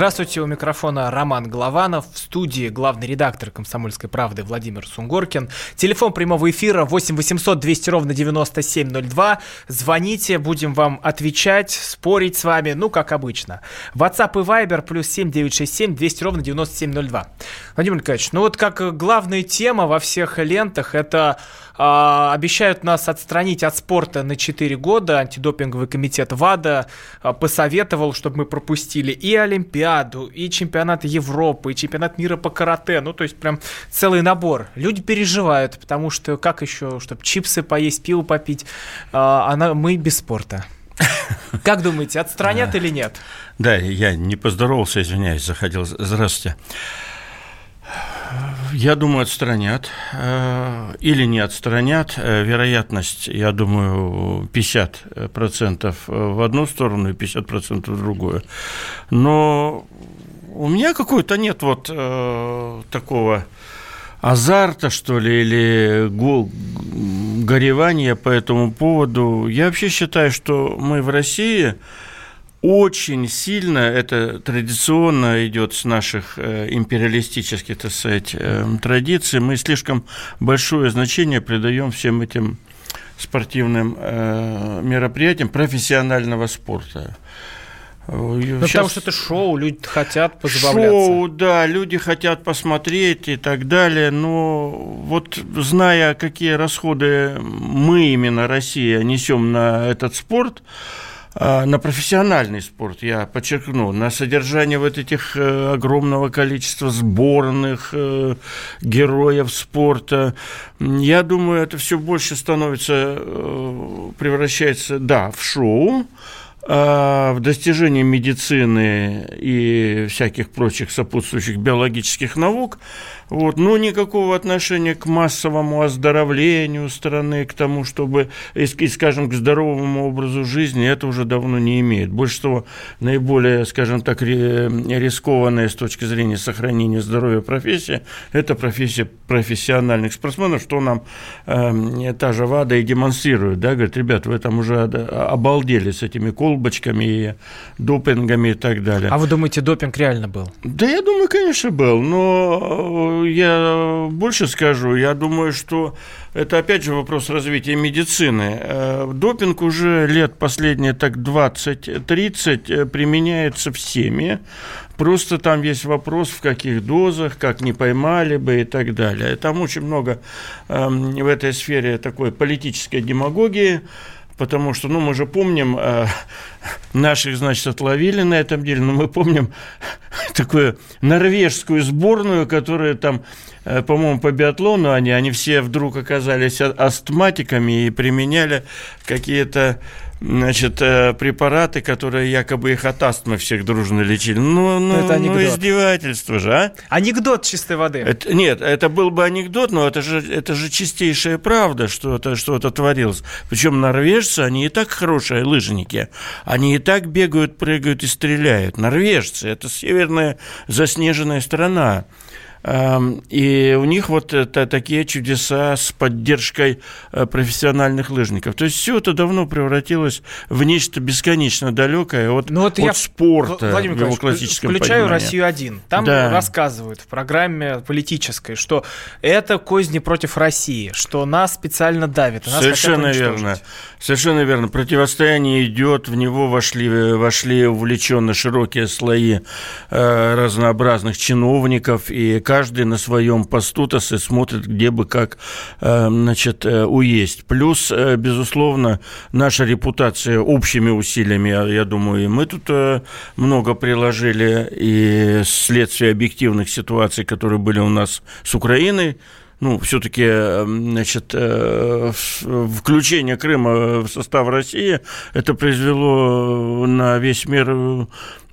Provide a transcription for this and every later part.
Здравствуйте, у микрофона Роман Голованов, в студии главный редактор «Комсомольской правды» Владимир Сунгоркин. Телефон прямого эфира 8 800 200 ровно 9702. Звоните, будем вам отвечать, спорить с вами, ну, как обычно. WhatsApp и Viber плюс 7 967 200 ровно 9702. Владимир Николаевич, ну вот как главная тема во всех лентах, это а, обещают нас отстранить от спорта на 4 года. Антидопинговый комитет ВАДА а, посоветовал, чтобы мы пропустили и Олимпиаду, и чемпионат Европы, и чемпионат мира по карате. Ну, то есть прям целый набор. Люди переживают, потому что как еще, чтобы чипсы поесть, пиво попить, а она, мы без спорта. Как думаете, отстранят или нет? Да, я не поздоровался, извиняюсь, заходил. Здравствуйте. Я думаю, отстранят. Э, или не отстранят. Э, вероятность, я думаю, 50% в одну сторону и 50% в другую. Но у меня какой-то нет вот э, такого азарта, что ли, или горевания по этому поводу. Я вообще считаю, что мы в России очень сильно, это традиционно идет с наших э, империалистических, так сказать, э, традиций, мы слишком большое значение придаем всем этим спортивным э, мероприятиям профессионального спорта. Ну, Сейчас... потому что это шоу, люди хотят позабавляться. Шоу, да, люди хотят посмотреть и так далее, но вот зная, какие расходы мы именно, Россия, несем на этот спорт, на профессиональный спорт, я подчеркну, на содержание вот этих э, огромного количества сборных э, героев спорта. Я думаю, это все больше становится, э, превращается, да, в шоу, а, в достижении медицины и всяких прочих сопутствующих биологических наук – вот, но никакого отношения к массовому оздоровлению страны, к тому, чтобы, и, скажем, к здоровому образу жизни, это уже давно не имеет. Больше того, наиболее, скажем так, рискованная с точки зрения сохранения здоровья профессия – это профессия профессиональных спортсменов, что нам э, та же ВАДА и демонстрирует. Да? Говорит, ребят, вы там уже обалдели с этими колбочками и допингами и так далее. А вы думаете, допинг реально был? Да, я думаю, конечно, был, но я больше скажу. Я думаю, что это опять же вопрос развития медицины. Э, допинг уже лет последние так 20-30 э, применяется всеми. Просто там есть вопрос, в каких дозах, как не поймали бы и так далее. Там очень много эм, в этой сфере такой политической демагогии потому что, ну, мы же помним, э, наших, значит, отловили на этом деле, но мы помним такую норвежскую сборную, которая там, э, по-моему, по биатлону они, они все вдруг оказались астматиками и применяли какие-то значит, э, препараты, которые якобы их от астмы всех дружно лечили. Ну, ну, это ну издевательство же, а? Анекдот чистой воды. Это, нет, это был бы анекдот, но это же, это же чистейшая правда, что это, что это творилось. Причем норвежцы, они и так хорошие лыжники. Они и так бегают, прыгают и стреляют. Норвежцы – это северная заснеженная страна. И у них вот это такие чудеса с поддержкой э, профессиональных лыжников. То есть все это давно превратилось в нечто бесконечно далекое от, ну, вот от я, спорта Владимир в его классическом Включаю понимании. Россию один. Там да. рассказывают в программе политической, что это козни против России, что нас специально давят. Нас Совершенно верно. Совершенно верно. Противостояние идет, в него вошли, вошли увлеченно широкие слои э, разнообразных чиновников и каждый на своем посту то смотрит, где бы как э, значит, э, уесть. Плюс, э, безусловно, наша репутация общими усилиями, я думаю, и мы тут много приложили, и следствие объективных ситуаций, которые были у нас с Украиной, ну, все-таки, значит, включение Крыма в состав России, это произвело на весь мир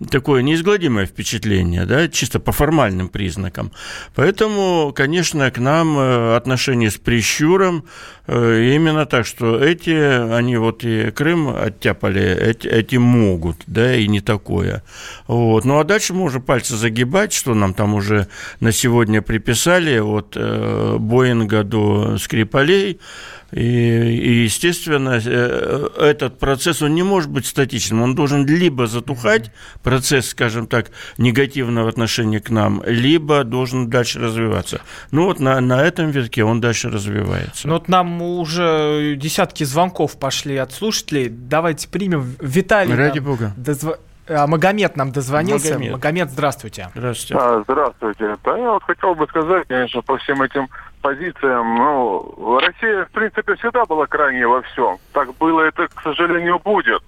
такое неизгладимое впечатление, да, чисто по формальным признакам. Поэтому, конечно, к нам э, отношение с прищуром э, именно так, что эти, они вот и Крым оттяпали, эти, эти могут, да, и не такое. Вот. Ну, а дальше мы уже пальцы загибать, что нам там уже на сегодня приписали от э, Боинга до Скрипалей, и, и, естественно, э, этот процесс, он не может быть статичным. Он должен либо затухать, процесс, скажем так, негативного отношения к нам, либо должен дальше развиваться. Ну вот на, на этом витке он дальше развивается. Ну вот нам уже десятки звонков пошли от слушателей. Давайте примем. Виталий Ради бога. Дозв... А, Магомед нам дозвонился. Магомед, Магомед здравствуйте. Здравствуйте. А, здравствуйте. Да, я вот хотел бы сказать, конечно, по всем этим позициям, ну, Россия, в принципе, всегда была крайне во всем. Так было, это, к сожалению, будет.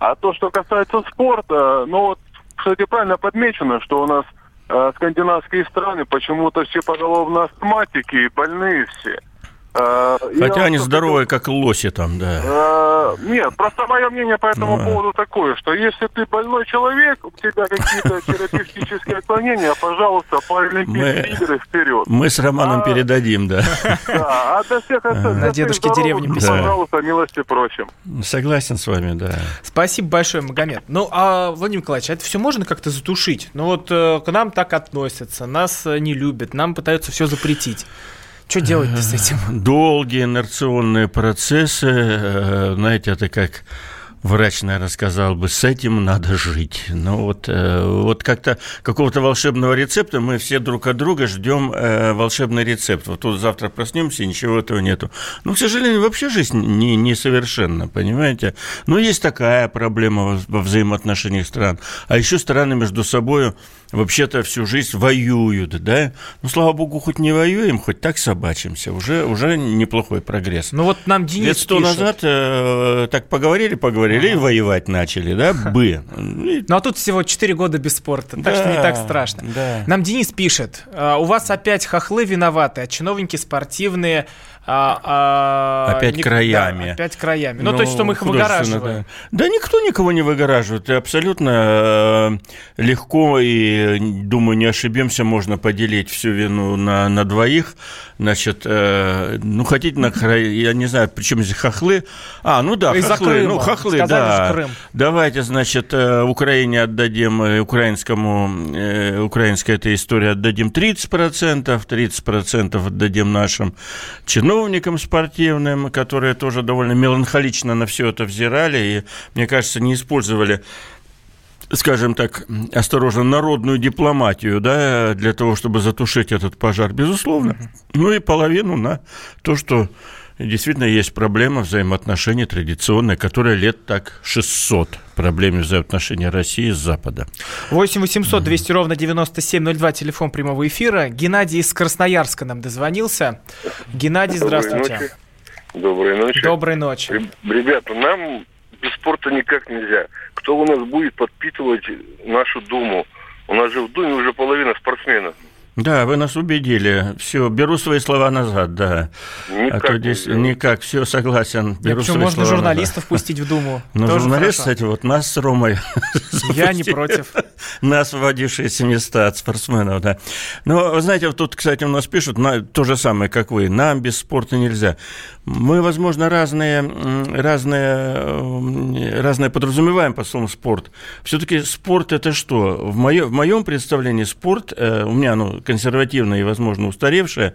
А то, что касается спорта, ну, вот, кстати, правильно подмечено, что у нас э, скандинавские страны почему-то все поголовно астматики и больные все. Э, Хотя они здоровые, как лоси там, да. Э, нет, просто мое мнение по этому а. поводу такое, что если ты больной человек, у тебя какие-то терапевтические отклонения, пожалуйста, паралимпийские игры вперед. Мы с Романом а, передадим, да. Да, а для всех остальных... На дедушке деревни писал. Пожалуйста, милости просим. Согласен с вами, да. Спасибо большое, Магомед. Ну, а, Владимир Николаевич, это все можно как-то затушить? Ну, вот э, к нам так относятся, нас не любят, нам пытаются все запретить. Что делать с этим? Долгие инерционные процессы, э, знаете, это как врач, наверное, сказал бы, с этим надо жить. Но ну вот, э, вот как-то какого-то волшебного рецепта мы все друг от друга ждем э, волшебный рецепт. Вот тут завтра проснемся, и ничего этого нету. Ну, к сожалению, вообще жизнь не, несовершенна, понимаете? Но есть такая проблема во взаимоотношениях стран. А еще страны между собой вообще-то всю жизнь воюют, да? Ну, слава богу, хоть не воюем, хоть так собачимся. Уже, уже неплохой прогресс. Ну, вот нам Денис Лет сто назад э, так поговорили, поговорили ага. и воевать начали, да? Бы. Ну, а тут всего 4 года без спорта, так да, что не так страшно. Да. Нам Денис пишет, «А, у вас опять хохлы виноваты, а чиновники спортивные а, а, опять не, краями. Да, опять краями. Ну, ну, то есть, что мы их выгораживаем. Да. да никто никого не выгораживает. Абсолютно э, легко и, думаю, не ошибемся, можно поделить всю вину на, на двоих. Значит, э, ну, хотите на край, я не знаю, причем здесь хохлы. А, ну да, Из-за хохлы. Ну, хохлы, Сказали, да. Крым. Давайте, значит, э, Украине отдадим, э, украинскому, э, украинской этой истории отдадим 30%, 30% отдадим нашим чиновникам чиновникам спортивным, которые тоже довольно меланхолично на все это взирали и, мне кажется, не использовали скажем так, осторожно, народную дипломатию, да, для того, чтобы затушить этот пожар, безусловно. Ну и половину на то, что действительно есть проблема взаимоотношений традиционная, которая лет так 600 проблеме взаимоотношений России с Запада. 8 800 200 ровно 9702, телефон прямого эфира. Геннадий из Красноярска нам дозвонился. Геннадий, здравствуйте. Доброй ночи. Доброй ночи. Ребята, нам без спорта никак нельзя. Кто у нас будет подпитывать нашу Думу? У нас же в Думе уже половина спортсменов. Да, вы нас убедили. Все, беру свои слова назад, да. Никак а то здесь не никак, все, согласен. Беру свои можно слова журналистов назад. пустить в Думу. Ну, журналист, кстати, вот нас с Ромой. Я не против. Нас, вводившиеся места от спортсменов, да. Но, знаете, вот тут, кстати, у нас пишут на, то же самое, как вы. Нам без спорта нельзя. Мы, возможно, разные, разные, разные подразумеваем по слову спорт. Все-таки спорт это что? В, мое, в моем представлении спорт, э, у меня оно консервативное и, возможно, устаревшее,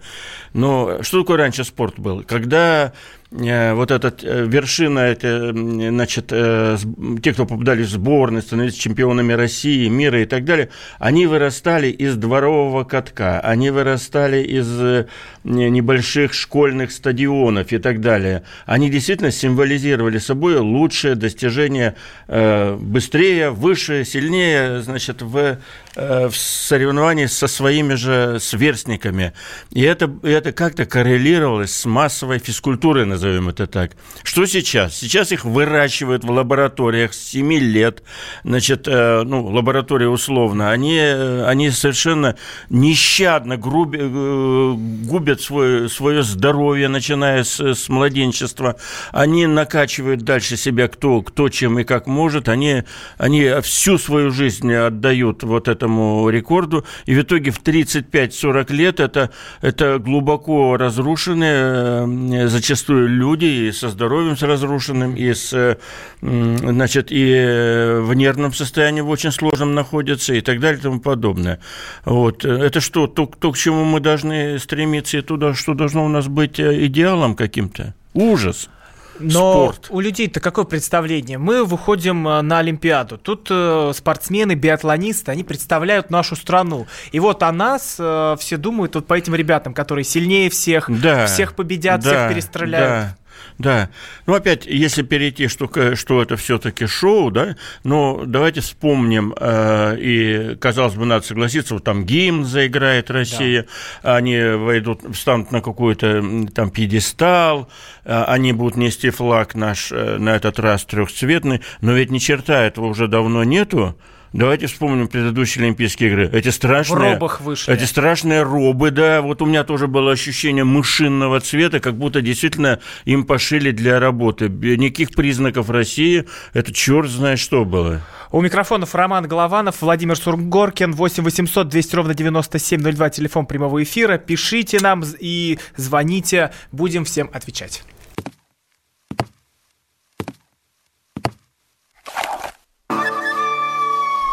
но что такое раньше спорт был? Когда Э, вот эта э, вершина, это, значит, э, те, кто попадали в сборные, становились чемпионами России, мира и так далее, они вырастали из дворового катка, они вырастали из небольших школьных стадионов и так далее. Они действительно символизировали собой лучшее достижение быстрее, выше, сильнее, значит, в, в соревновании со своими же сверстниками. И это, это как-то коррелировалось с массовой физкультурой, назовем это так. Что сейчас? Сейчас их выращивают в лабораториях с 7 лет. Значит, э, ну, лаборатория условно. Они, э, они совершенно нещадно груби, э, губят свое, свое здоровье, начиная с, с младенчества. Они накачивают дальше себя кто, кто чем и как может. Они, они всю свою жизнь отдают вот этому рекорду. И в итоге в 35-40 лет это, это глубоко разрушенные зачастую люди и со здоровьем с разрушенным, и с, значит, и в нервном состоянии в очень сложном находятся и так далее и тому подобное. Вот. Это что, то, то, к чему мы должны стремиться, и туда, что должно у нас быть э, идеалом каким-то? Ужас. Но спорт. у людей-то какое представление? Мы выходим э, на Олимпиаду. Тут э, спортсмены, биатлонисты, они представляют нашу страну. И вот о нас э, все думают вот по этим ребятам, которые сильнее всех, да, всех победят, да, всех перестреляют. Да. Да. Ну, опять, если перейти, что, что это все-таки шоу, да, но давайте вспомним, э, и, казалось бы, надо согласиться, вот там гимн заиграет Россия, да. они войдут, встанут на какой-то там пьедестал, э, они будут нести флаг наш э, на этот раз трехцветный, но ведь ни черта этого уже давно нету. Давайте вспомним предыдущие Олимпийские игры. Эти страшные... В робах вышли. Эти страшные робы, да. Вот у меня тоже было ощущение мышинного цвета, как будто действительно им пошили для работы. Никаких признаков России. Это черт знает что было. У микрофонов Роман Голованов, Владимир Сургоркин, 8 800 200 ровно 9702, телефон прямого эфира. Пишите нам и звоните, будем всем отвечать.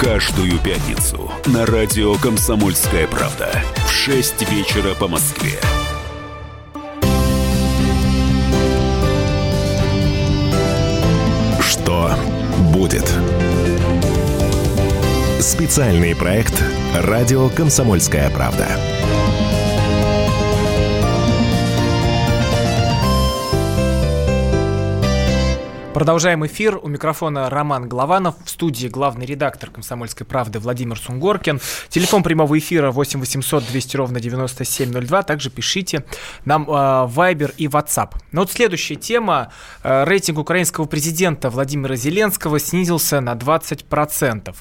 Каждую пятницу на радио «Комсомольская правда» в 6 вечера по Москве. Что будет? Специальный проект «Радио Комсомольская правда». Продолжаем эфир. У микрофона Роман Голованов. В студии главный редактор «Комсомольской правды» Владимир Сунгоркин. Телефон прямого эфира 8 800 200 ровно 9702. Также пишите нам э, Viber и WhatsApp. Но вот следующая тема. Э, рейтинг украинского президента Владимира Зеленского снизился на 20%.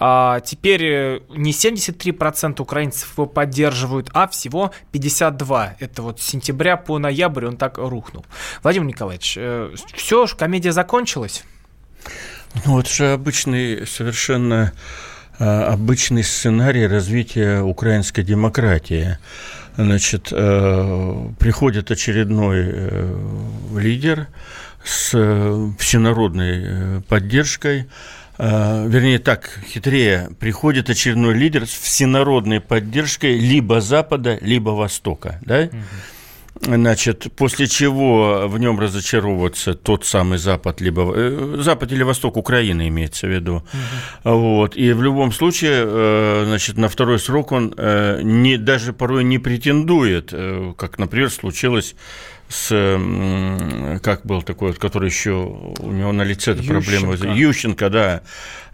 А теперь э, не 73% украинцев его поддерживают, а всего 52%. Это вот с сентября по ноябрь он так рухнул. Владимир Николаевич, э, все, комедия закончилась? Ну, это же обычный, совершенно а, обычный сценарий развития украинской демократии. Значит, э, приходит очередной э, лидер с э, всенародной поддержкой, вернее так, хитрее, приходит очередной лидер с всенародной поддержкой либо Запада, либо Востока, да? Угу. Значит, после чего в нем разочаровывается тот самый Запад, либо э, Запад или Восток Украины имеется в виду. Угу. Вот. И в любом случае, э, значит, на второй срок он э, не, даже порой не претендует, как, например, случилось с, как был такой, который еще у него на лице эта проблема, Ющенко, да.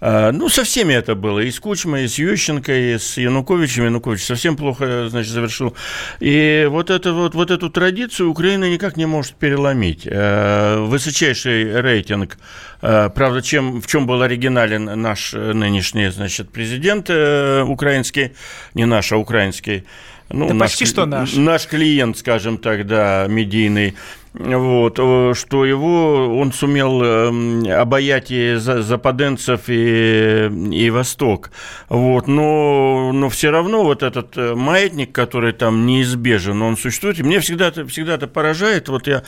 А, ну, со всеми это было, и с Кучмой, и с Ющенко, и с Януковичем. Янукович совсем плохо, значит, завершил. И вот, это, вот, вот эту традицию Украина никак не может переломить. А, высочайший рейтинг а, Правда, чем, в чем был оригинален наш нынешний значит, президент э, украинский, не наш, а украинский, ну, да наш, почти что наш. Наш клиент, скажем так, да, медийный вот, э, что его, он сумел эм, обаять и западенцев, и, и Восток. Вот, но, но все равно вот этот э, маятник, который там неизбежен, он существует. И мне всегда, всегда это поражает. Вот я,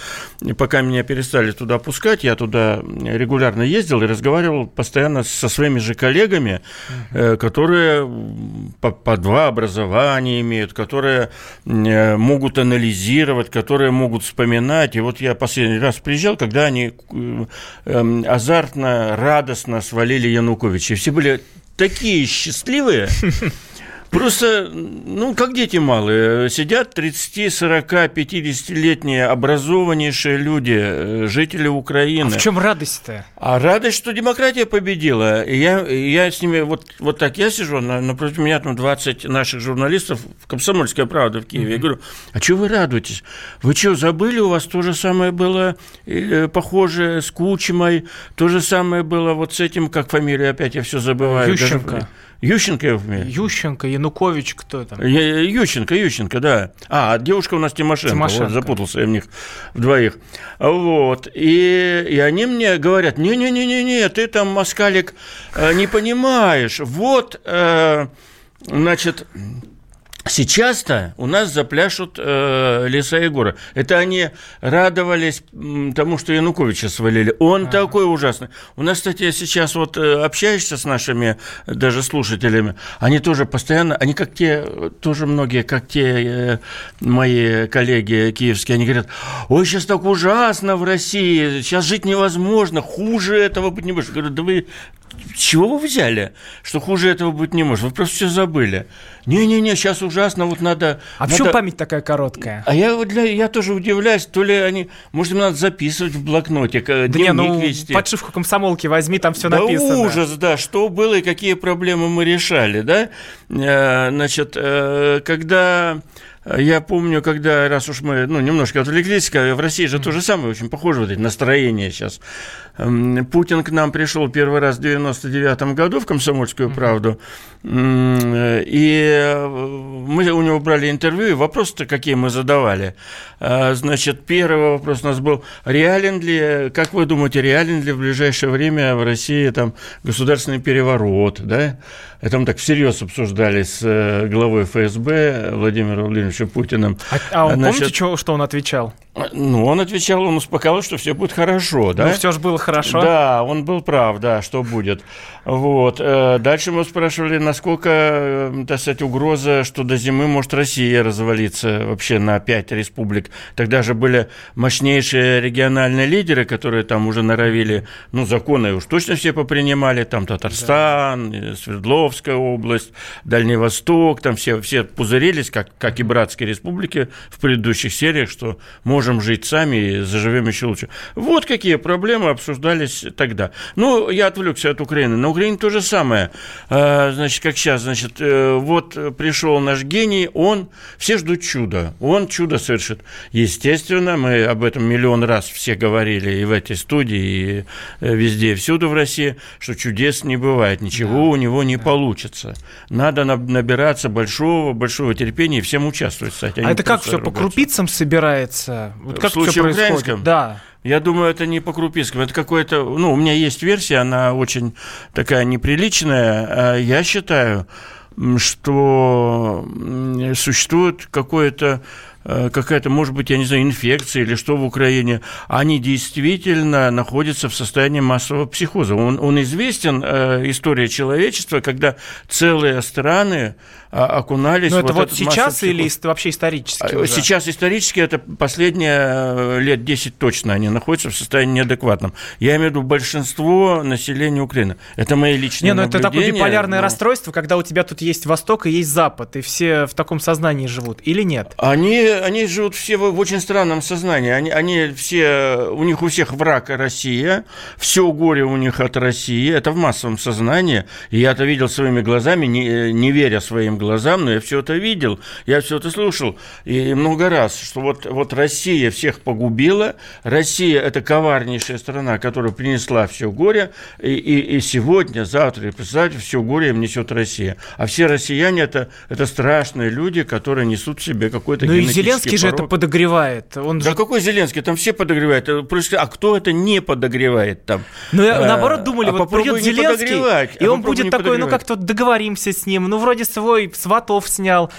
пока меня перестали туда пускать, я туда регулярно ездил и разговаривал постоянно со своими же коллегами, uh-huh. которые по, по два образования имеют, которые могут анализировать, которые могут вспоминать, знаете, вот я последний раз приезжал, когда они э, азартно, радостно свалили Януковича. Все были такие счастливые, Просто, ну, как дети малые, сидят 30, 40, 50-летние образованнейшие люди, э, жители Украины. А в чем радость-то? А радость, что демократия победила. И я, я с ними, вот, вот так я сижу, напротив меня там 20 наших журналистов, «Комсомольская правда» в Киеве. Mm-hmm. Я говорю, а что вы радуетесь? Вы что, забыли, у вас то же самое было э, похоже с Кучмой, то же самое было вот с этим, как фамилию опять я все забываю. Ющенко. Даже, Ющенко я Ющенко, Янукович, кто там? Ющенко, Ющенко, да. А, девушка у нас Тимошенко, Тимошенко. Вот, запутался я в них в двоих. Вот. И, и они мне говорят, не-не-не-не, ты там, москалик, э, не понимаешь. Вот, э, значит, Сейчас-то у нас запляшут э, леса и горы. Это они радовались тому, что Януковича свалили. Он а такой ужасный. У нас, кстати, сейчас вот э, общаешься с нашими даже слушателями, они тоже постоянно, они как те, тоже многие, как те э, мои коллеги киевские, они говорят, ой, сейчас так ужасно в России, сейчас жить невозможно, хуже этого быть не может. Я говорю, да вы чего вы взяли, что хуже этого быть не может? Вы просто все забыли. Не-не-не, сейчас ужасно, вот надо... А надо... почему память такая короткая? А я, для, я тоже удивляюсь, то ли они... Может, им надо записывать в блокноте, да не, ну, вести. подшивку комсомолки возьми, там все да написано. ужас, да, что было и какие проблемы мы решали, да? Э, значит, э, когда я помню, когда, раз уж мы ну, немножко отвлеклись, в России же то же самое, очень похоже вот эти настроения сейчас. Эм, Путин к нам пришел первый раз в 99 году в «Комсомольскую правду», и э, мы у него брали интервью, и вопросы-то какие мы задавали. А, значит, первый вопрос у нас был, реален ли, как вы думаете, реален ли в ближайшее время в России там государственный переворот, да? Это мы так всерьез обсуждали с э, главой ФСБ Владимиром Владимировичем Путиным. А, а он, Значит, помните, что, что он отвечал? Ну, он отвечал, он успокаивал, что все будет хорошо, да? Ну, все же было хорошо. Да, он был прав, да, что будет. Вот. Э, дальше мы спрашивали, насколько, э, так сказать, угроза, что до зимы может Россия развалиться вообще на пять республик. Тогда же были мощнейшие региональные лидеры, которые там уже норовили, ну, законы уж точно все попринимали, там Татарстан, да. Свердловская область, Дальний Восток, там все, все пузырились, как, как и братские республики в предыдущих сериях, что можем жить сами и заживем еще лучше. Вот какие проблемы обсуждались тогда. Ну, я отвлекся от Украины. На Украине то же самое. А, значит, как сейчас, значит, э, вот пришел наш гений, он, все ждут чуда, он чудо совершит. Естественно, мы об этом миллион раз все говорили и в этой студии, и э, везде, всюду в России, что чудес не бывает, ничего да. у него не да. получится. Надо набираться большого, большого терпения и всем участвовать, кстати. А это как все по крупицам собирается? Вот как в все происходит? Да. Я думаю, это не по крупискам, это какое-то... Ну, у меня есть версия, она очень такая неприличная. А я считаю, что существует какое-то Э, какая-то, может быть, я не знаю, инфекция или что в Украине, они действительно находятся в состоянии массового психоза. Он, он известен, э, история человечества, когда целые страны окунались... Но это вот, вот сейчас или вообще исторически? Уже? Сейчас исторически, это последние э, лет 10 точно они находятся в состоянии неадекватном. Я имею в виду большинство населения Украины. Это мои личные Не, ну это такое биполярное но... расстройство, когда у тебя тут есть Восток и есть Запад, и все в таком сознании живут, или нет? Они они живут все в, в очень странном сознании. Они, они все, у них у всех враг Россия, все горе у них от России. Это в массовом сознании. И я это видел своими глазами, не, не веря своим глазам, но я все это видел, я все это слушал. И много раз, что вот, вот Россия всех погубила, Россия – это коварнейшая страна, которая принесла все горе, и, и, и сегодня, завтра, и представьте, все горе им несет Россия. А все россияне это, – это страшные люди, которые несут в себе какой-то ну Зеленский же это подогревает. Он да же... какой Зеленский? Там все подогревают. А кто это не подогревает там? Ну, а, наоборот, думали, а вот придет Зеленский, и а он будет такой, ну, как-то договоримся с ним. Ну, вроде свой сватов снял.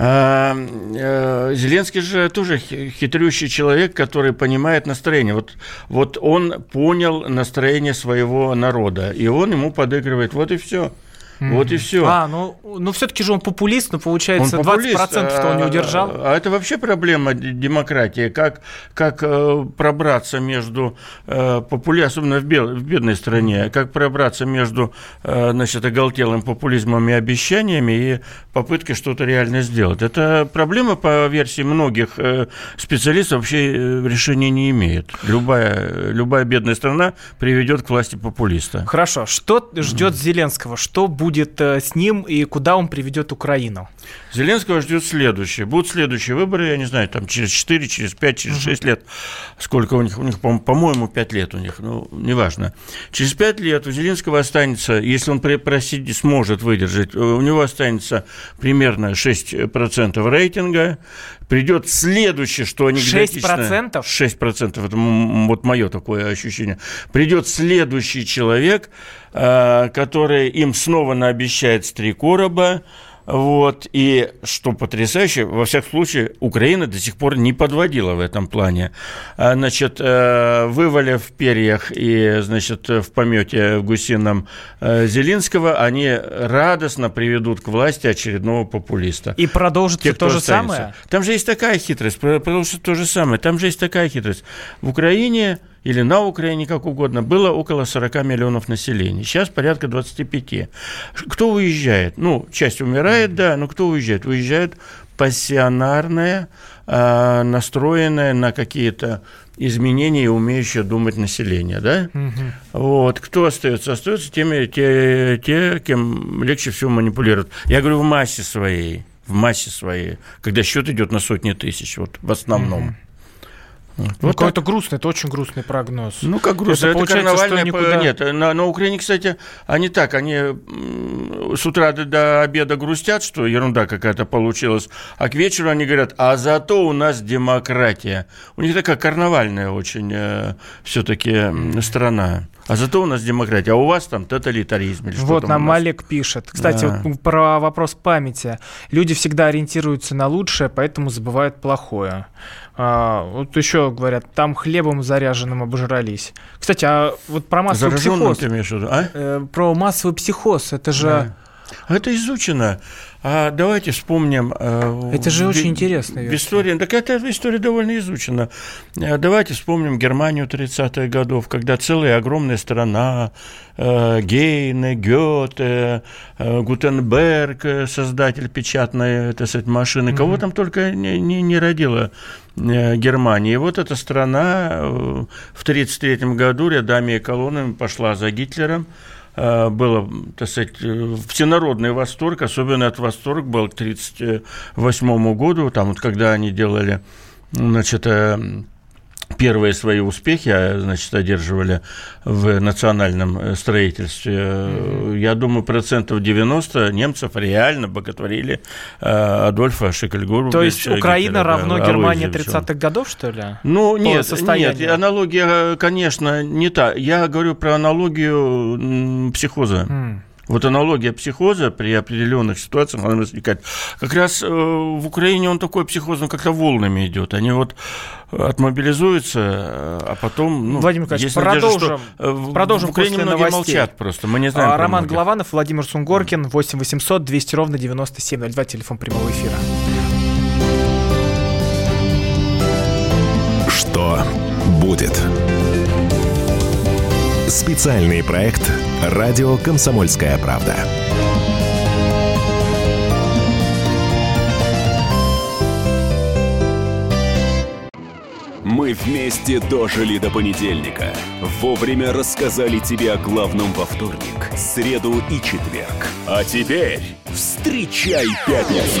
А, э, Зеленский же тоже хитрющий человек, который понимает настроение. Вот, вот он понял настроение своего народа, и он ему подыгрывает. Вот и все. Mm. Вот и все. А, ну, ну все-таки же он популист, но получается он популист, 20% он не удержал. А, а это вообще проблема демократии. Как, как э, пробраться между э, попули... особенно в, бел... в бедной стране, как пробраться между э, значит, оголтелым популизмом и обещаниями и попыткой что-то реально сделать. Это проблема, по версии многих э, специалистов, вообще э, решения не имеет. Любая, любая бедная страна приведет к власти популиста. Хорошо. Что ждет Зеленского? Что будет э, с ним и куда он приведет Украину? Зеленского ждет следующее. Будут следующие выборы, я не знаю, там через 4, через 5, через 6 лет. Сколько у них? У них, по-моему, 5 лет у них. Ну, неважно. Через 5 лет у Зеленского останется, если он просить, сможет выдержать, э, у него останется примерно 6% рейтинга. Придет следующее, что анекдотично... 6%? 6%, это вот мое такое ощущение. Придет следующий человек, э, который им снова наобещает с три короба, вот, и что потрясающе, во всяком случае, Украина до сих пор не подводила в этом плане. А, значит, э, вывалив в перьях и, значит, в помете гусином э, Зелинского, они радостно приведут к власти очередного популиста. И продолжат Те, то же останется. самое? Там же есть такая хитрость, продолжат то же самое. Там же есть такая хитрость. В Украине или на Украине, как угодно, было около 40 миллионов населения. Сейчас порядка 25. Кто уезжает? Ну, часть умирает, да, но кто уезжает? Уезжает пассионарное, э, настроенное на какие-то изменения и умеющее думать население, да? Угу. Вот. Кто остается? Остаются теми, те, те, кем легче всего манипулировать. Я говорю, в массе своей, в массе своей, когда счет идет на сотни тысяч, вот в основном. Угу. Вот ну, какой-то грустный, это очень грустный прогноз. Ну, как грустный, это, это карнавальная... Никуда... Нет, на, на Украине, кстати, они так, они с утра до, до обеда грустят, что ерунда какая-то получилась, а к вечеру они говорят, а зато у нас демократия. У них такая карнавальная очень э, все-таки страна. А зато у нас демократия, а у вас там тоталитаризм. Или вот нам Олег пишет. Кстати, да. вот про вопрос памяти. Люди всегда ориентируются на лучшее, поэтому забывают плохое. А, вот еще говорят, там хлебом заряженным обожрались. Кстати, а вот про массовый психоз. Ты имеешь в виду, а? Э, про массовый психоз, это же... Да. Это изучено. А давайте вспомним... Э, это же очень интересно. В истории, так эта история довольно изучена. Э, давайте вспомним Германию 30-х годов, когда целая огромная страна, э, Гейне, Гёте, Гутенберг, создатель печатной, так сказать, машины, кого там только не, не, не родила Германия. И вот эта страна в 1933 году рядами и колоннами пошла за Гитлером, было, так сказать, э, всенародный восторг, особенно этот восторг был к 1938 году, там вот когда они делали, значит, э, первые свои успехи, а, значит, одерживали в национальном э, строительстве, mm-hmm. я думаю, процентов 90 немцев реально боготворили э, Адольфа Шекельгуру. То есть Украина Гитлера, равно Германии 30-х годов, что ли? Ну, нет, нет, аналогия, конечно, не та. Я говорю про аналогию психоза. Mm. Вот аналогия психоза при определенных ситуациях она возникает. Как раз э, в Украине он такой психоз, он как-то волнами идет. Они вот отмобилизуются, а потом... Ну, Владимир Николаевич, продолжим. Что, продолжим в Украине многие новостей. молчат просто, мы не знаем а, Роман многих. Главанов, Владимир Сунгоркин, 8 800 200 ровно 9702, телефон прямого эфира. Что будет? Специальный проект «Радио Комсомольская правда». Мы вместе дожили до понедельника. Вовремя рассказали тебе о главном во вторник, среду и четверг. А теперь встречай пятницу!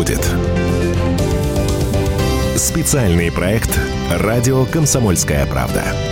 Будет. Специальный проект «Радио Комсомольская правда».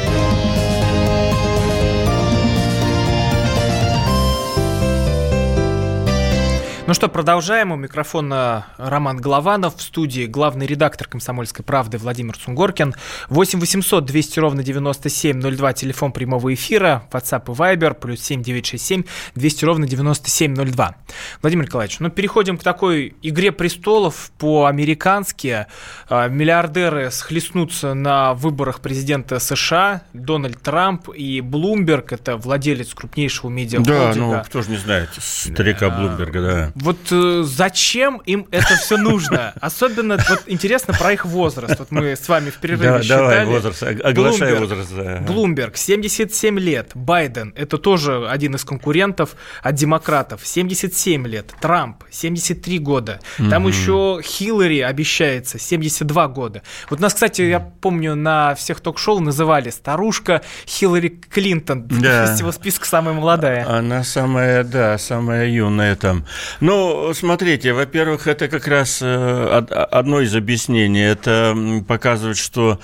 Ну что, продолжаем. У микрофона Роман Голованов. В студии главный редактор «Комсомольской правды» Владимир Сунгоркин. 8 800 200 ровно 9702, телефон прямого эфира, WhatsApp и Viber, плюс 7 967 200 ровно 9702. Владимир Николаевич, ну переходим к такой игре престолов по-американски. А, миллиардеры схлестнутся на выборах президента США. Дональд Трамп и Блумберг, это владелец крупнейшего медиахолдинга. Да, ну кто же не знает старика Блумберга, да. Вот э, зачем им это все нужно? Особенно вот интересно про их возраст. Вот мы с вами в перерыве Да, считали. давай возраст, оглашай Блумберг. возраст. да. Блумберг 77 лет, Байден это тоже один из конкурентов от демократов 77 лет, Трамп 73 года, там еще Хиллари обещается 72 года. Вот нас, кстати, я помню на всех ток-шоу называли старушка Хиллари Клинтон, Да. из всего списка самая молодая. Она самая, да, самая юная там. Ну, смотрите, во-первых, это как раз э, од- одно из объяснений. Это показывает, что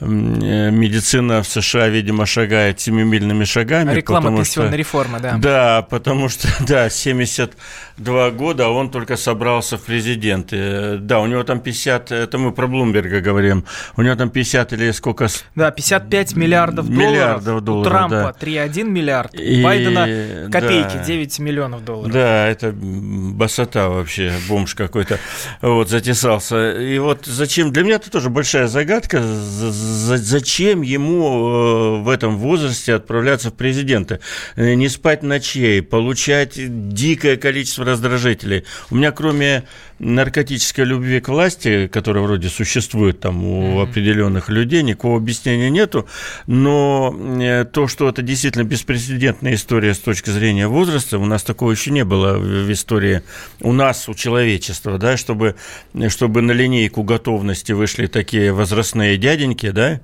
медицина в США, видимо, шагает семимильными шагами. Реклама пенсионной что- реформы, да. Да, потому что, да, 72 года, а он только собрался в президенты. Э, Да, у него там 50, это мы про Блумберга говорим, у него там 50 или сколько... Да, 55 миллиардов долларов. Миллиардов долларов, У Трампа да. 3,1 миллиард. И- Байдена копейки, да. 9 миллионов долларов. Да, это басота вообще, бомж какой-то, вот, затесался. И вот зачем, для меня это тоже большая загадка, за- за- зачем ему э, в этом возрасте отправляться в президенты? Э, Не спать ночей, получать дикое количество раздражителей. У меня кроме наркотической любви к власти, которая вроде существует там у определенных людей, никакого объяснения нету, но э, то, что это действительно беспрецедентная история с точки зрения возраста, у нас такого еще не было в истории, у нас, у человечества, да, чтобы, чтобы на линейку готовности вышли такие возрастные дяденьки, да,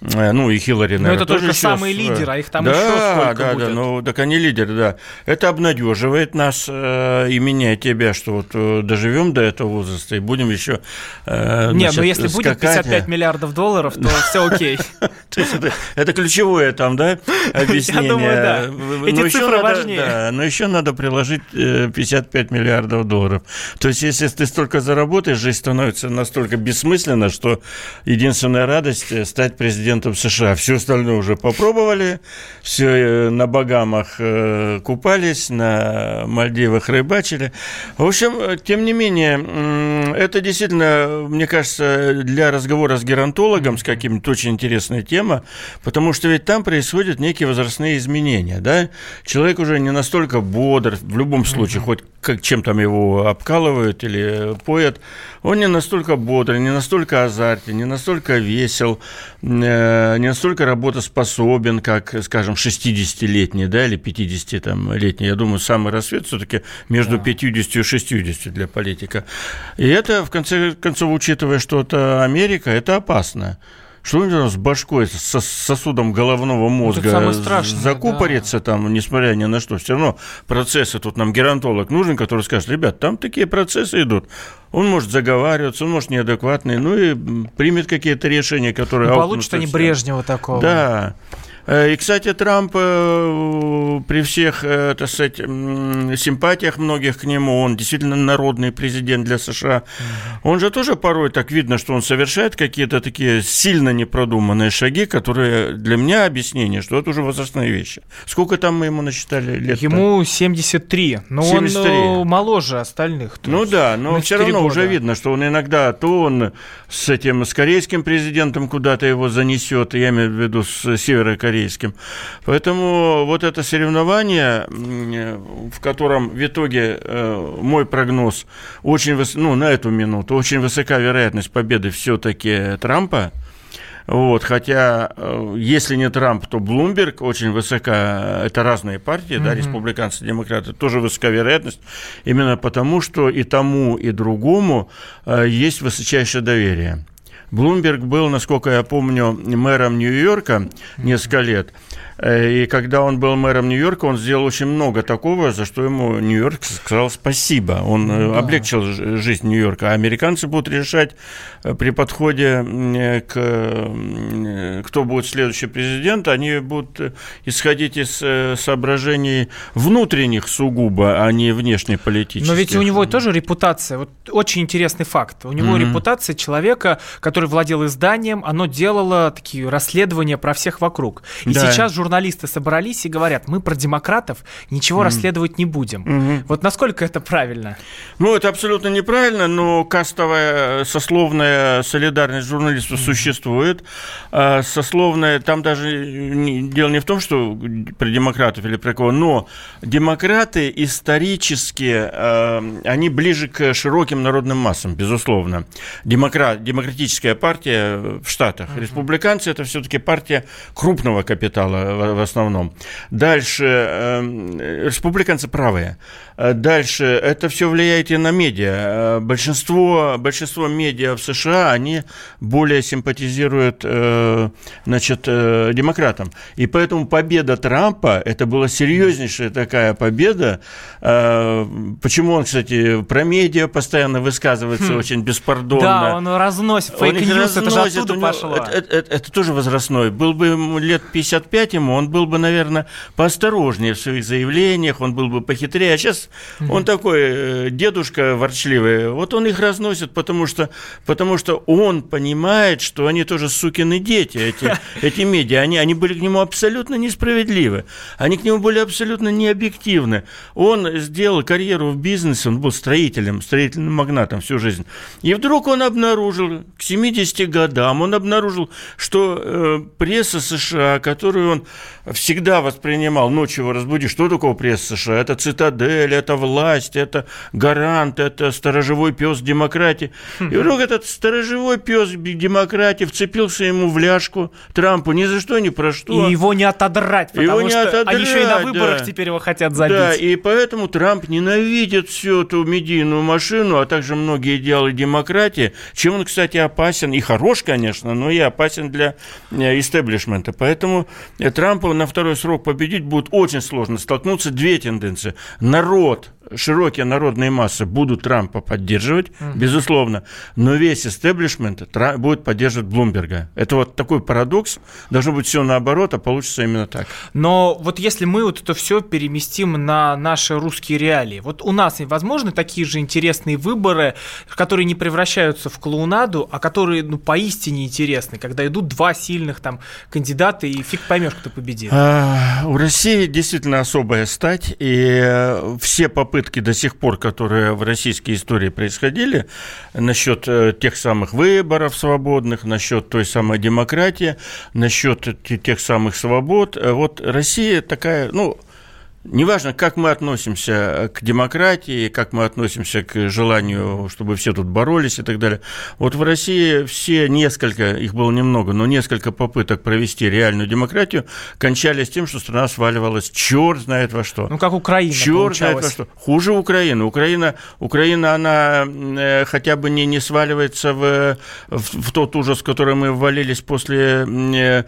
ну и Хиллари, Но наверное, это только тоже еще самые с- лидеры, а их там да, еще сколько да, будет? Да, ну так они лидеры, да. Это обнадеживает нас э, и меня, и тебя, что вот э, доживем до этого возраста и будем еще э, Не, значит, ну если будет скакать. 55 миллиардов долларов, то все окей. Это, это ключевое там, да, объяснение. думаю, да. Но Эти цифры важнее. Но еще надо приложить э, 55 миллиардов долларов. То есть, если ты столько заработаешь, жизнь становится настолько бессмысленна, что единственная радость э, стать президентом США. Все остальное уже попробовали, все на Багамах э, купались, на Мальдивах рыбачили. В общем, э, тем не менее, это действительно, мне кажется, для разговора с геронтологом, с каким-то очень интересная тема, потому что ведь там происходят некие возрастные изменения, да? Человек уже не настолько бодр, в любом случае, хоть как, чем там его обкалывают или поят, он не настолько бодр, не настолько азартен, не настолько весел, э, не настолько работоспособен, как, скажем, 60-летний, да, или 50-летний. Я думаю, самый рассвет все-таки между 50 и 60 для политика. И это, в конце концов, учитывая, что это Америка, это опасно. Что у него с башкой, со сосудом головного мозга самое страшное, закупорится там, несмотря ни на что, все равно процессы, тут нам геронтолог нужен, который скажет, ребят, там такие процессы идут. Он может заговариваться, он может неадекватный, ну и примет какие-то решения, которые... Ну, Получат они. Брежнева такого. Да. Э, И, кстати, Трамп э, при всех, э, так сказать, симпатиях многих к нему, он действительно народный президент для США, он же тоже порой так видно, что он совершает какие-то такие сильно непродуманные шаги, которые для меня объяснение, что это уже возрастные вещи. Сколько там мы ему насчитали лет? Ему 73, но 73. он моложе остальных. Ну есть да, но все 4 равно года. уже видно, что он иногда то он с этим с корейским президентом куда-то его занесет, я имею в виду с северокорейским. Поэтому вот это соревнование, в котором в итоге э, мой прогноз очень выс- ну на эту минуту очень высока вероятность победы все-таки Трампа. Вот, хотя, э, если не Трамп, то Блумберг очень высока, это разные партии, да, республиканцы, демократы, тоже высока вероятность, именно потому, что и тому, и другому э, есть высочайшее доверие. Блумберг был, насколько я помню, мэром Нью-Йорка несколько лет. Э, и когда он был мэром Нью-Йорка, он сделал очень много такого, за что ему Нью-Йорк сказал спасибо. Он э, да. облегчил жизнь Нью-Йорка. А американцы будут решать при подходе к кто будет следующий президент, они будут исходить из соображений внутренних сугубо, а не внешнеполитических. Но ведь у него тоже репутация. Вот очень интересный факт. У него mm-hmm. репутация человека, который владел изданием, оно делало такие расследования про всех вокруг. И да. сейчас журналисты собрались и говорят, мы про демократов ничего mm-hmm. расследовать не будем. Mm-hmm. Вот насколько это правильно? Ну, это абсолютно неправильно, но кастовая сословная солидарность журналистов mm-hmm. существует. А сословная, там даже дело не в том, что про демократов или про кого, но демократы исторически, э, они ближе к широким народным массам, безусловно. Демократ, демократическая партия в Штатах. Республиканцы – это все-таки партия крупного капитала в, основном. Дальше, э, республиканцы правые. Э, дальше, это все влияет и на медиа. Э, большинство, большинство медиа в США, они более симпатизируют э, значит, демократам. И поэтому победа Трампа, это была серьезнейшая такая победа. Почему он, кстати, про медиа постоянно высказывается хм. очень беспардонно. Да, он разносит fake news, это же оттуда него, пошло. Это, это, это, это тоже возрастной. Был бы ему лет 55 ему, он был бы, наверное, поосторожнее в своих заявлениях, он был бы похитрее. А сейчас Угу. Он такой э, дедушка ворчливый. Вот он их разносит, потому что, потому что он понимает, что они тоже сукины дети, эти, эти медиа. Они, они были к нему абсолютно несправедливы. Они к нему были абсолютно необъективны. Он сделал карьеру в бизнесе, он был строителем, строительным магнатом всю жизнь. И вдруг он обнаружил, к 70 годам, он обнаружил, что э, пресса США, которую он всегда воспринимал, ночью его разбуди, что такое пресса США? Это цитадель, это власть, это гарант, это сторожевой пес демократии. И вдруг этот сторожевой пес демократии вцепился ему в ляжку Трампу ни за что, ни про что. И его не отодрать, потому его не что отодрать, они еще и на выборах да. теперь его хотят забить. Да, и поэтому Трамп ненавидит всю эту медийную машину, а также многие идеалы демократии, чем он, кстати, опасен, и хорош, конечно, но и опасен для э, истеблишмента. Поэтому э, Трампу на второй срок победить будет очень сложно. Столкнуться две тенденции. Народ широкие народные массы будут Трампа поддерживать, mm-hmm. безусловно, но весь истеблишмент будет поддерживать Блумберга. Это вот такой парадокс. Должно быть все наоборот, а получится именно так. Но вот если мы вот это все переместим на наши русские реалии, вот у нас возможны такие же интересные выборы, которые не превращаются в клоунаду, а которые ну, поистине интересны, когда идут два сильных там кандидата, и фиг поймешь, кто победит. А, у России действительно особая стать, и э, все попытки попытки до сих пор, которые в российской истории происходили, насчет э, тех самых выборов свободных, насчет той самой демократии, насчет тех самых свобод, э, вот Россия такая, ну, Неважно, как мы относимся к демократии, как мы относимся к желанию, чтобы все тут боролись и так далее. Вот в России все несколько, их было немного, но несколько попыток провести реальную демократию кончались тем, что страна сваливалась черт знает во что. Ну, как Украина Черт знает во что. Хуже Украины. Украина, Украина она э, хотя бы не, не сваливается в, в, в тот ужас, в который мы ввалились после э,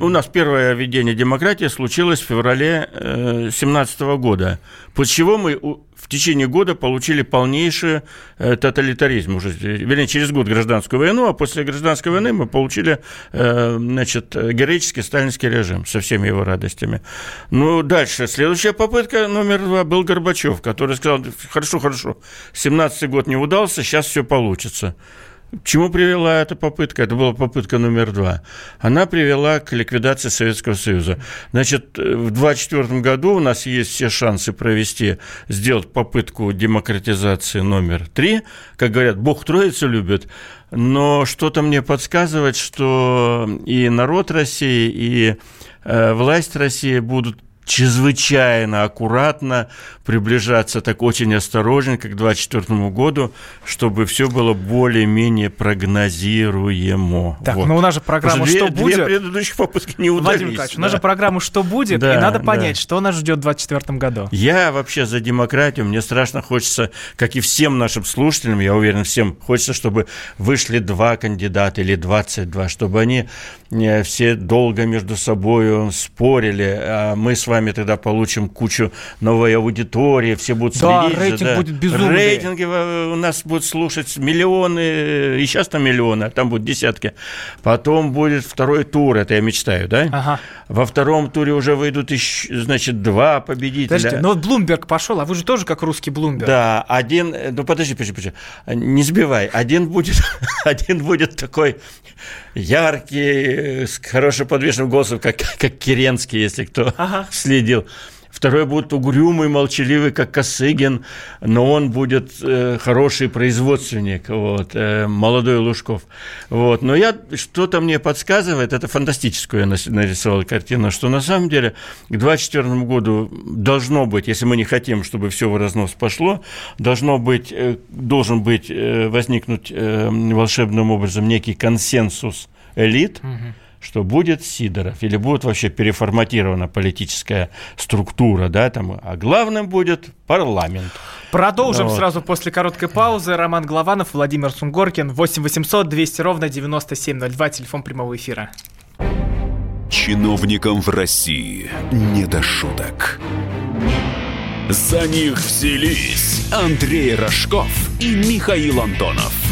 у нас первое введение демократии случилось в феврале 2017 э, года, после чего мы в течение года получили полнейший э, тоталитаризм. Уже, вернее, через год гражданскую войну, а после гражданской войны мы получили э, значит, героический сталинский режим со всеми его радостями. Ну, дальше. Следующая попытка номер два был Горбачев, который сказал, хорошо, хорошо, 17 год не удался, сейчас все получится. Чему привела эта попытка? Это была попытка номер два. Она привела к ликвидации Советского Союза. Значит, в 1924 году у нас есть все шансы провести, сделать попытку демократизации номер три. Как говорят, Бог Троицу любит. Но что-то мне подсказывает, что и народ России, и э, власть России будут чрезвычайно аккуратно приближаться так очень осторожненько к 2024 году, чтобы все было более-менее прогнозируемо. Так, вот. но у нас же программа «Что две, будет?». Две предыдущих выпуски не удались. Владимир Николаевич, да. у нас же программа «Что будет?», да, и надо понять, да. что нас ждет в 2024 году. Я вообще за демократию, мне страшно хочется, как и всем нашим слушателям, я уверен, всем хочется, чтобы вышли два кандидата или 22, чтобы они э, все долго между собой спорили, а мы с вами тогда получим кучу новой аудитории, все будут да, следить. рейтинг да. будет безумный. Рейтинги у нас будут слушать миллионы, и сейчас там миллионы, а там будут десятки. Потом будет второй тур, это я мечтаю, да? Ага. Во втором туре уже выйдут, еще, значит, два победителя. Подождите, но вот Блумберг пошел, а вы же тоже как русский Блумберг. Да, один, ну подожди, подожди, подожди, не сбивай, один будет, один будет такой яркий, с хорошо подвешенным голосом, как, как Керенский, если кто ага. следил. Второй будет угрюмый, молчаливый, как Косыгин, но он будет э, хороший производственник, вот, э, молодой Лужков. Вот. Но я, что-то мне подсказывает, это фантастическую я нарисовал картину, что на самом деле к 2024 году должно быть, если мы не хотим, чтобы все в разнос пошло, должно быть, э, должен быть, э, возникнуть э, волшебным образом некий консенсус элит, угу что будет Сидоров, или будет вообще переформатирована политическая структура, да, там, а главным будет парламент. Продолжим вот. сразу после короткой паузы. Роман Главанов, Владимир Сунгоркин, 8 800 200 ровно 9702, телефон прямого эфира. Чиновникам в России не до шуток. За них взялись Андрей Рожков и Михаил Антонов.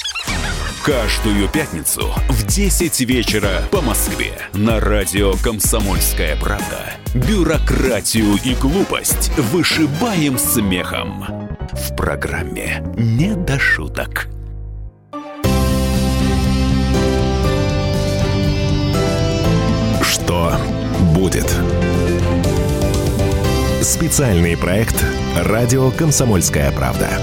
Каждую пятницу в 10 вечера по Москве на радио «Комсомольская правда». Бюрократию и глупость вышибаем смехом. В программе «Не до шуток». Что будет? Специальный проект «Радио Комсомольская правда».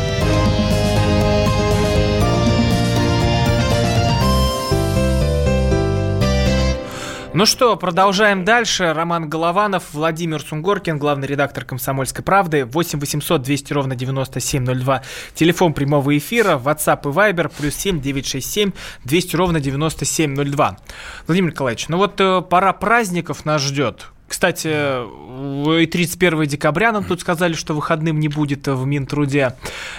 Ну что, продолжаем дальше. Роман Голованов, Владимир Сунгоркин, главный редактор «Комсомольской правды». 8 800 200 ровно 9702. Телефон прямого эфира, WhatsApp и Viber, плюс 7 967 200 ровно 9702. Владимир Николаевич, ну вот э, пора праздников нас ждет. Кстати, и 31 декабря нам тут сказали, что выходным не будет в Минтруде.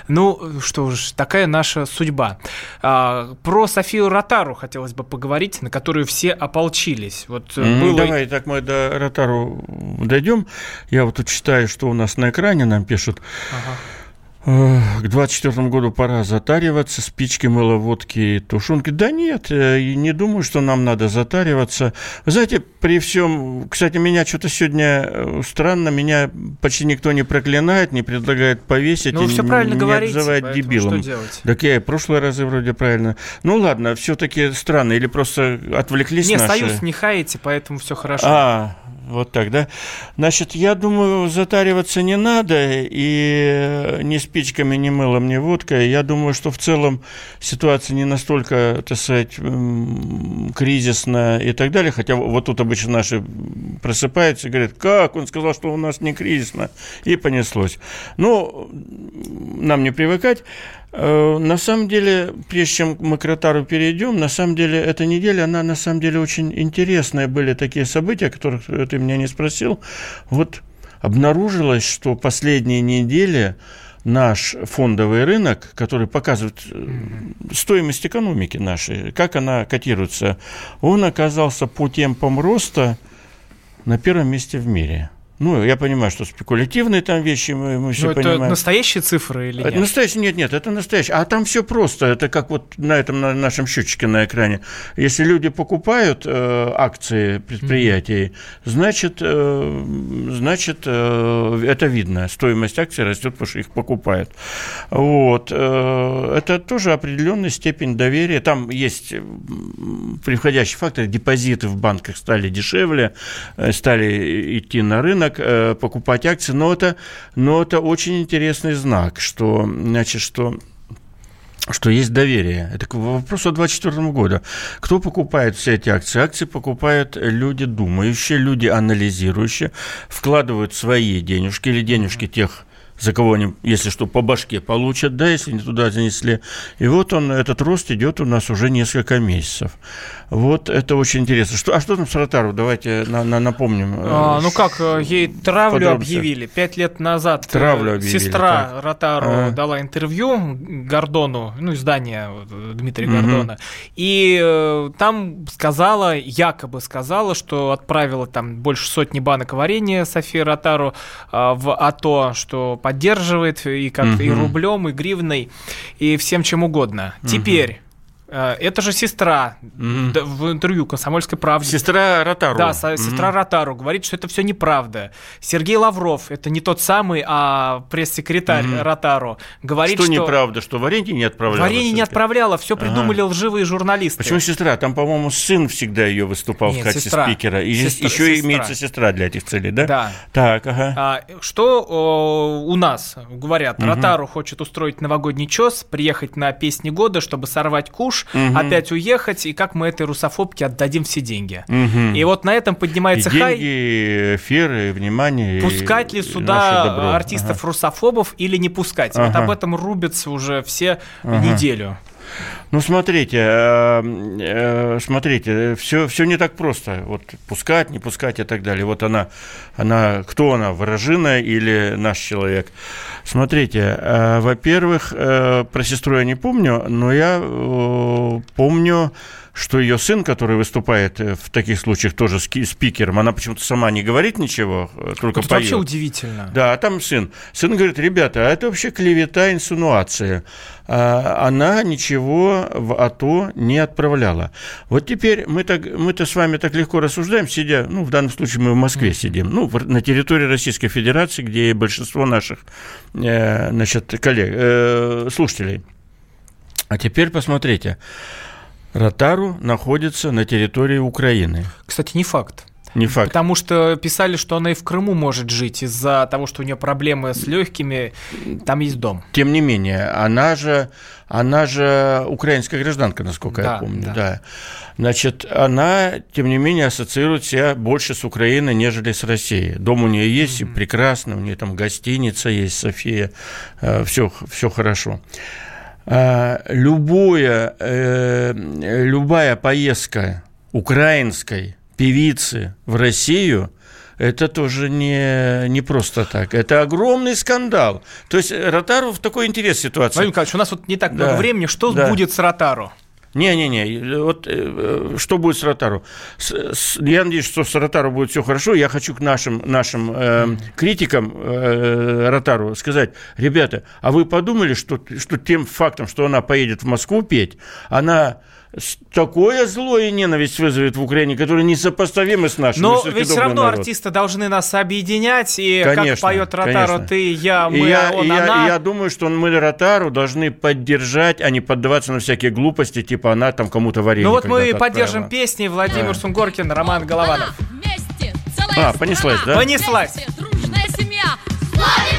Ну, что ж, такая наша судьба. А, про Софию Ротару хотелось бы поговорить, на которую все ополчились. Вот mm-hmm, было... Давай, так мы до Ротару дойдем. Я вот тут читаю, что у нас на экране нам пишут. Ага. К 24 году пора затариваться, спички, мыло, водки, тушенки. Да нет, э, не думаю, что нам надо затариваться. Вы знаете, при всем... Кстати, меня что-то сегодня э, странно, меня почти никто не проклинает, не предлагает повесить. Ну, все правильно не говорите, обзывает дебилом. Что делать? Так я и прошлые разы вроде правильно. Ну ладно, все-таки странно. Или просто отвлеклись Не, наши... союз не хаете, поэтому все хорошо. А, вот так, да? Значит, я думаю, затариваться не надо, и ни спичками, ни мылом, ни водкой. Я думаю, что в целом ситуация не настолько, так сказать, кризисная и так далее. Хотя вот тут обычно наши просыпаются и говорят, как он сказал, что у нас не кризисно, и понеслось. Ну, нам не привыкать. Э, на самом деле, прежде чем мы к Ротару перейдем, на самом деле эта неделя, она на самом деле очень интересная. Были такие события, о которых ты меня не спросил. Вот обнаружилось, что последние недели наш фондовый рынок, который показывает э, стоимость экономики нашей, как она котируется, он оказался по темпам роста на первом месте в мире. Ну, я понимаю, что спекулятивные там вещи, мы, мы все Ну, это понимаем. настоящие цифры или Это нет? настоящий, нет, нет, это настоящий. А там все просто. Это как вот на этом на нашем счетчике на экране. Если люди покупают э, акции предприятий, значит, э, значит, э, это видно. Стоимость акций растет, потому что их покупают. Вот. Э, это тоже определенная степень доверия. Там есть приходящий фактор. Депозиты в банках стали дешевле, э, стали идти на рынок, э, покупать акции. Но это, но это очень интересный знак, что, значит, что что есть доверие. Это к вопросу 2024 года. Кто покупает все эти акции? Акции покупают люди думающие, люди анализирующие, вкладывают свои денежки или денежки тех за кого они, если что, по башке получат, да, если не туда занесли. И вот он, этот рост идет у нас уже несколько месяцев. Вот это очень интересно. Что, а что там с Ротару? Давайте на, на, напомним. А, ну как, э, ей травлю Подробности. объявили. Пять лет назад э, Травлю объявили, сестра так. Ротару Ага. дала интервью Гордону, ну, издание э, Дмитрия Мгм. Гордона. И э, там сказала, якобы сказала, что отправила там больше сотни банок варенья Софии Ротару э, в АТО, что поддерживает и как и Мгм. рублем, и гривной, и всем чем угодно. Теперь... э, Это же сестра д- в интервью «Комсомольской правде». Сестра Ротару. Да, со- сестра Ротару говорит, что это все неправда. Сергей Лавров, это не тот самый, а пресс-секретарь Мгм. Ротару, говорит, Что, что, неправда, что варенье не отправляла? варенье не всё-таки? отправляла, все Ага. придумали лживые журналисты. Почему сестра? Там, по-моему, сын всегда ее выступал Нет, в качестве сестра. спикера. И Сестра- еще сестра. имеется сестра для этих целей, да? Да. Так, ага. А, что о, у нас говорят? Мгм. Ротару хочет устроить новогодний чес, приехать на песни года, чтобы сорвать куш, Мгм. опять уехать, и как мы этой русофобке отдадим все деньги. Мгм. И вот на этом И поднимается хай. деньги, эфиры, внимание. Пускать ли сюда артистов-русофобов или не пускать? Вот Ага. об этом рубятся уже все Ага. неделю. Ну, смотрите, э, э, смотрите, все, все не так просто. Вот пускать, не пускать и так далее. Вот она, она, кто она, вражина или наш человек? Смотрите, э, во-первых, про сестру я не помню, но я помню, что ее сын, который выступает э, в таких случаях тоже спикером, она почему-то сама не говорит ничего, э, только Это вообще поет. удивительно. Да, а там сын. Сын говорит, ребята, а это вообще клевета, инсинуация. А, Она ничего в АТО не отправляла. Вот теперь мы так, мы-то с вами так легко рассуждаем, сидя, ну, в данном случае мы в Москве сидим, ну, на территории Российской Федерации, где и большинство наших, э, значит, коллег, э, слушателей. А теперь посмотрите. Ротару находится на территории Украины. Кстати, не факт. Не факт. Потому что писали, что она и в Крыму может жить из-за того, что у нее проблемы с легкими. Там есть дом. Тем не менее, она же, она же украинская гражданка, насколько Да, я помню. да. Да. Значит, она, тем не менее, ассоциирует себя больше с Украиной, нежели с Россией. Дом у нее есть, и прекрасно, у нее там гостиница есть, София, все, все хорошо. А, Любое, э, любая поездка украинской певицы в Россию это тоже не, не просто так. Это огромный скандал. То есть Ротару в такой интересной ситуации. Владимир Николаевич, у нас вот не так много Да, времени. Что да. будет с Ротару? Не-не-не, вот э, что будет с Ротару? С- с- я надеюсь, что с Ротару будет все хорошо. Я хочу к нашим, нашим э, критикам э, Ротару сказать, ребята, а вы подумали, что, что тем фактом, что она поедет в Москву петь, она такое зло и ненависть вызовет в Украине, которое несопоставимо с нашим. Но ведь все равно народ. артисты должны нас объединять. И как Конечно, поет Ротару, конечно. ты, я, И мы, я, он, и я- она. и я думаю, что мы Ротару должны поддержать, а не поддаваться на всякие глупости, типа она там кому-то варенье Ну вот мы когда-то поддержим отправила. песни. Владимир Сунгоркин, Роман Голованов. Вместе, А, понеслась, да? Понеслась. дружная семья. Славим